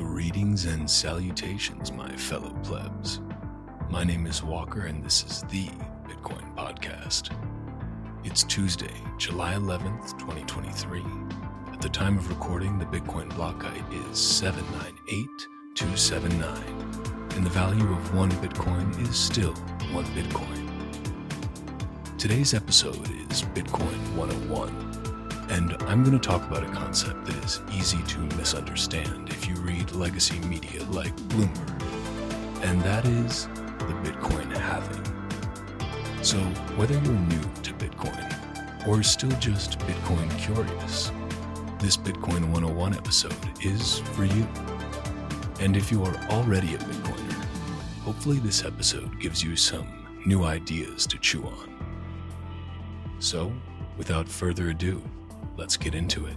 Greetings and salutations, my fellow plebs. My name is Walker, and this is the Bitcoin Podcast. It's Tuesday, July 11th, 2023. At the time of recording, the Bitcoin block height is 798279, and the value of one Bitcoin is still one Bitcoin. Today's episode is Bitcoin 101 and I'm going to talk about a concept that is easy to misunderstand if you read legacy media like Bloomberg, and that is the Bitcoin halving. So, whether you're new to Bitcoin or still just Bitcoin curious, this Bitcoin 101 episode is for you. And if you are already a Bitcoiner, hopefully this episode gives you some new ideas to chew on. So, without further ado, let's get into it.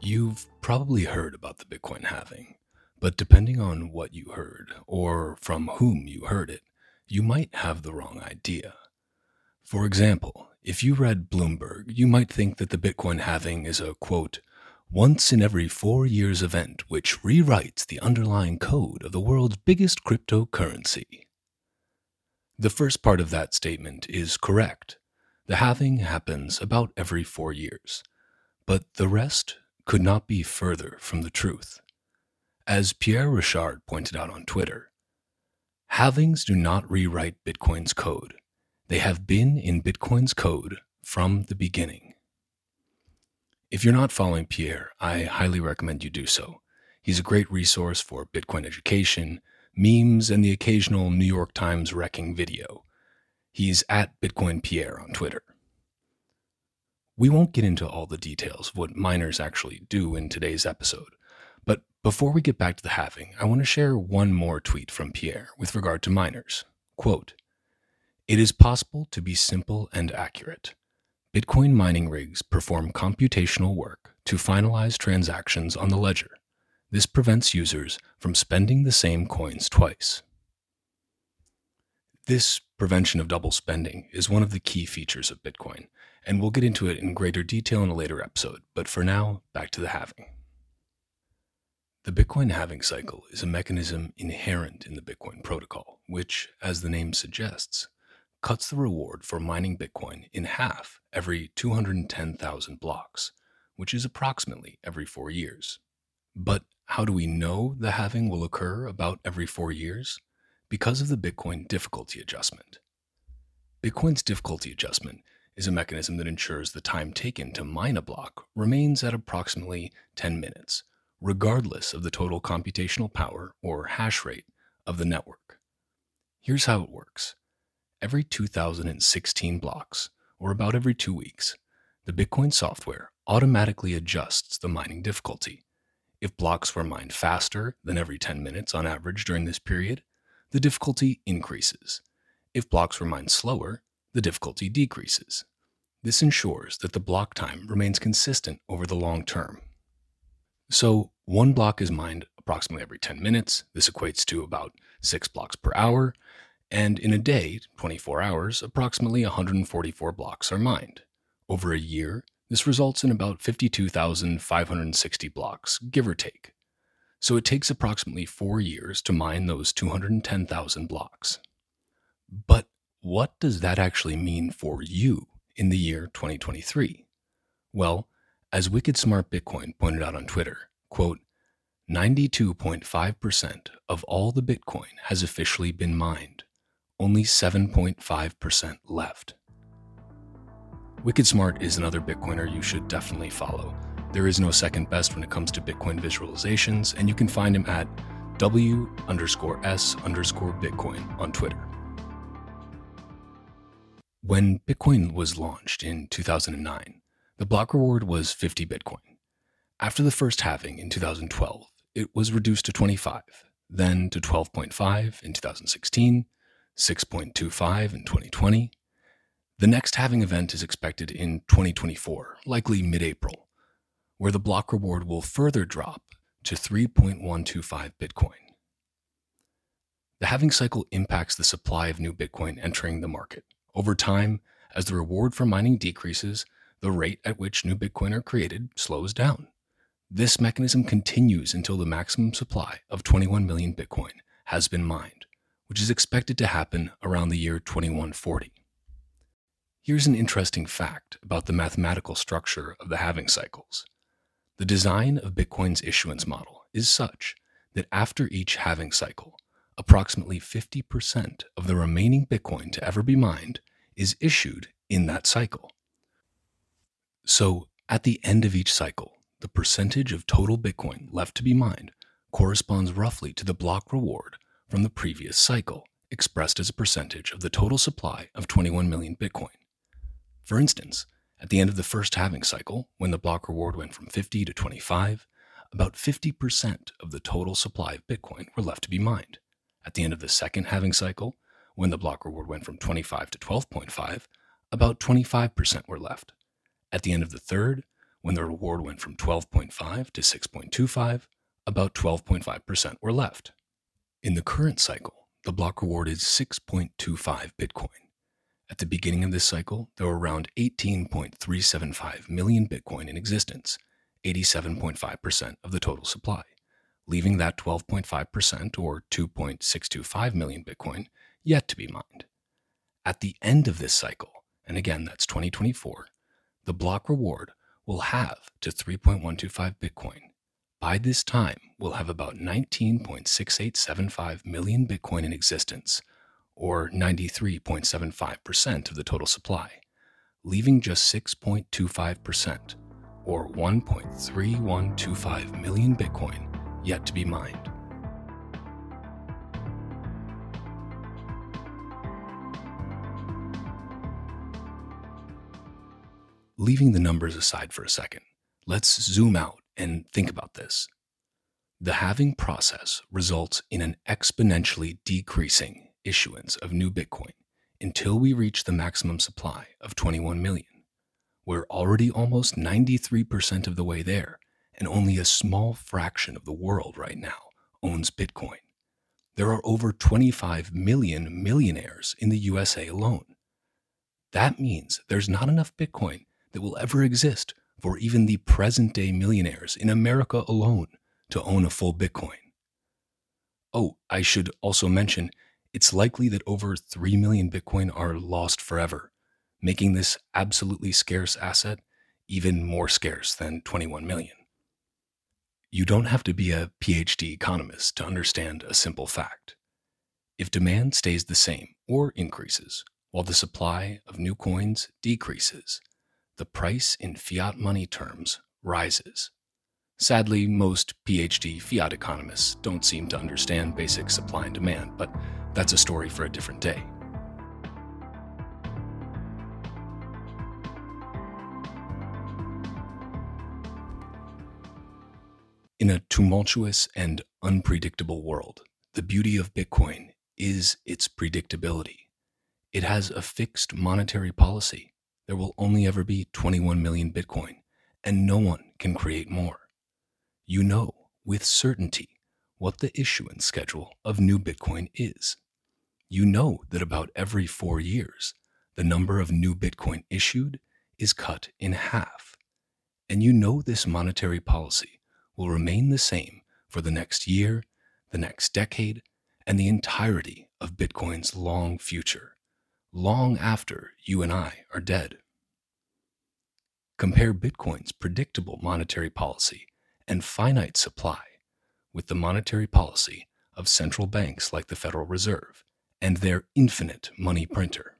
You've probably heard about the Bitcoin halving, but depending on what you heard or from whom you heard it, you might have the wrong idea. For example, if you read Bloomberg, you might think that the Bitcoin halving is a quote, once in every four years event which rewrites the underlying code of the world's biggest cryptocurrency. The first part of that statement is correct. The halving happens about every four years, but the rest could not be further from the truth. As Pierre Rochard pointed out on Twitter, halvings do not rewrite Bitcoin's code. They have been in Bitcoin's code from the beginning. If you're not following Pierre, I highly recommend you do so. He's a great resource for Bitcoin education, memes, and the occasional New York Times wrecking video He's at Bitcoin Pierre on Twitter. We won't get into all the details of what miners actually do in today's episode, but before we get back to the halving, I want to share one more tweet from Pierre with regard to miners. Quote, it is possible to be simple and accurate. Bitcoin mining rigs perform computational work to finalize transactions on the ledger. This prevents users from spending the same coins twice. This prevention of double spending is one of the key features of Bitcoin, and we'll get into it in greater detail in a later episode. But for now, back to the halving. The Bitcoin halving cycle is a mechanism inherent in the Bitcoin protocol, which, as the name suggests, cuts the reward for mining Bitcoin in half every 210,000 blocks, which is approximately every four years. But how do we know the halving will occur about every four years? Because of the Bitcoin difficulty adjustment. Bitcoin's difficulty adjustment is a mechanism that ensures the time taken to mine a block remains at approximately 10 minutes, regardless of the total computational power or hash rate of the network. Here's how it works every 2016 blocks, or about every two weeks, the Bitcoin software automatically adjusts the mining difficulty. If blocks were mined faster than every 10 minutes on average during this period, the difficulty increases. If blocks were mined slower, the difficulty decreases. This ensures that the block time remains consistent over the long term. So, one block is mined approximately every 10 minutes. This equates to about 6 blocks per hour. And in a day, 24 hours, approximately 144 blocks are mined. Over a year, this results in about 52,560 blocks, give or take so it takes approximately four years to mine those 210,000 blocks. But what does that actually mean for you in the year 2023? Well, as Wicked Smart Bitcoin pointed out on Twitter, quote, 92.5% of all the Bitcoin has officially been mined, only 7.5% left. Wicked Smart is another Bitcoiner you should definitely follow there is no second best when it comes to Bitcoin visualizations, and you can find him at W underscore S underscore Bitcoin on Twitter. When Bitcoin was launched in 2009, the block reward was 50 Bitcoin. After the first halving in 2012, it was reduced to 25, then to 12.5 in 2016, 6.25 in 2020. The next halving event is expected in 2024, likely mid April, where the block reward will further drop to 3.125 Bitcoin. The halving cycle impacts the supply of new Bitcoin entering the market. Over time, as the reward for mining decreases, the rate at which new Bitcoin are created slows down. This mechanism continues until the maximum supply of 21 million Bitcoin has been mined, which is expected to happen around the year 2140. Here's an interesting fact about the mathematical structure of the halving cycles. The design of Bitcoin's issuance model is such that after each halving cycle, approximately 50% of the remaining Bitcoin to ever be mined is issued in that cycle. So, at the end of each cycle, the percentage of total Bitcoin left to be mined corresponds roughly to the block reward from the previous cycle, expressed as a percentage of the total supply of 21 million Bitcoin. For instance, at the end of the first halving cycle, when the block reward went from 50 to 25, about 50% of the total supply of Bitcoin were left to be mined. At the end of the second halving cycle, when the block reward went from 25 to 12.5, about 25% were left. At the end of the third, when the reward went from 12.5 to 6.25, about 12.5% were left. In the current cycle, the block reward is 6.25 Bitcoin. At the beginning of this cycle, there were around 18.375 million Bitcoin in existence, 87.5% of the total supply, leaving that 12.5% or 2.625 million Bitcoin yet to be mined. At the end of this cycle, and again that's 2024, the block reward will have to 3.125 Bitcoin. By this time, we'll have about 19.6875 million Bitcoin in existence, or 93.75% of the total supply, leaving just 6.25%, or 1.3125 million Bitcoin, yet to be mined. Leaving the numbers aside for a second, let's zoom out and think about this. The halving process results in an exponentially decreasing issuance of new Bitcoin until we reach the maximum supply of 21 million. We're already almost 93% of the way there, and only a small fraction of the world right now owns Bitcoin. There are over 25 million millionaires in the USA alone. That means there's not enough Bitcoin that will ever exist for even the present day millionaires in America alone to own a full Bitcoin. Oh, I should also mention it's likely that over 3 million Bitcoin are lost forever, making this absolutely scarce asset even more scarce than 21 million. You don't have to be a PhD economist to understand a simple fact. If demand stays the same or increases, while the supply of new coins decreases, the price in fiat money terms rises. Sadly, most PhD fiat economists don't seem to understand basic supply and demand, but that's a story for a different day. In a tumultuous and unpredictable world, the beauty of Bitcoin is its predictability. It has a fixed monetary policy there will only ever be 21 million Bitcoin, and no one can create more. You know with certainty what the issuance schedule of new Bitcoin is. You know that about every four years, the number of new Bitcoin issued is cut in half. And you know this monetary policy will remain the same for the next year, the next decade, and the entirety of Bitcoin's long future long after you and I are dead. Compare Bitcoin's predictable monetary policy and finite supply with the monetary policy of central banks like the Federal Reserve and their infinite money printer.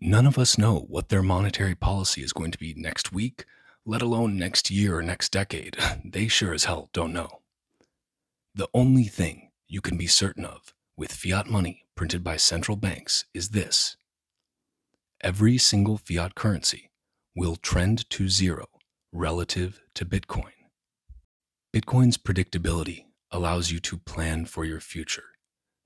None of us know what their monetary policy is going to be next week, let alone next year or next decade. They sure as hell don't know. The only thing you can be certain of with fiat money printed by central banks is this every single fiat currency will trend to zero relative to Bitcoin. Bitcoin's predictability allows you to plan for your future,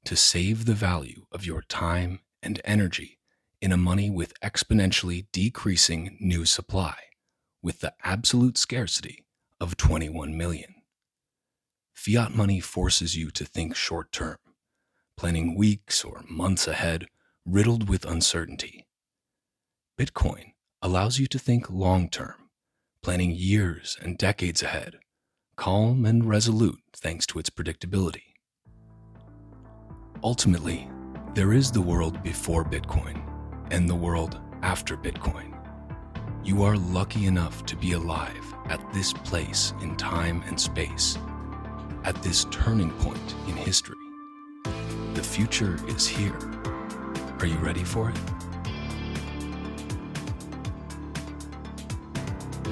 to save the value of your time and energy in a money with exponentially decreasing new supply, with the absolute scarcity of 21 million. Fiat money forces you to think short term planning weeks or months ahead, riddled with uncertainty. Bitcoin allows you to think long term, planning years and decades ahead, calm and resolute thanks to its predictability. Ultimately, there is the world before Bitcoin and the world after Bitcoin. You are lucky enough to be alive at this place in time and space, at this turning point in history. The future is here. Are you ready for it?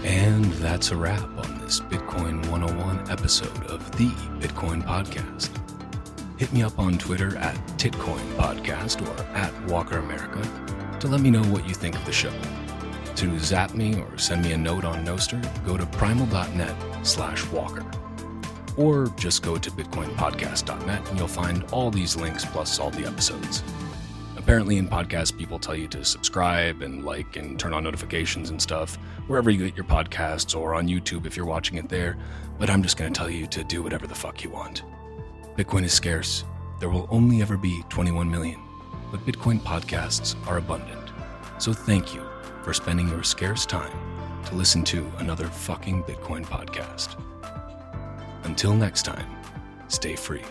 And that's a wrap on this Bitcoin 101 episode of the Bitcoin Podcast. Hit me up on Twitter at Titcoin Podcast or at Walker America to let me know what you think of the show. To zap me or send me a note on Nostr, go to primal.net slash walker. Or just go to bitcoinpodcast.net and you'll find all these links plus all the episodes. Apparently, in podcasts, people tell you to subscribe and like and turn on notifications and stuff wherever you get your podcasts or on YouTube if you're watching it there. But I'm just going to tell you to do whatever the fuck you want. Bitcoin is scarce. There will only ever be 21 million, but Bitcoin podcasts are abundant. So thank you for spending your scarce time to listen to another fucking Bitcoin podcast. Until next time, stay free.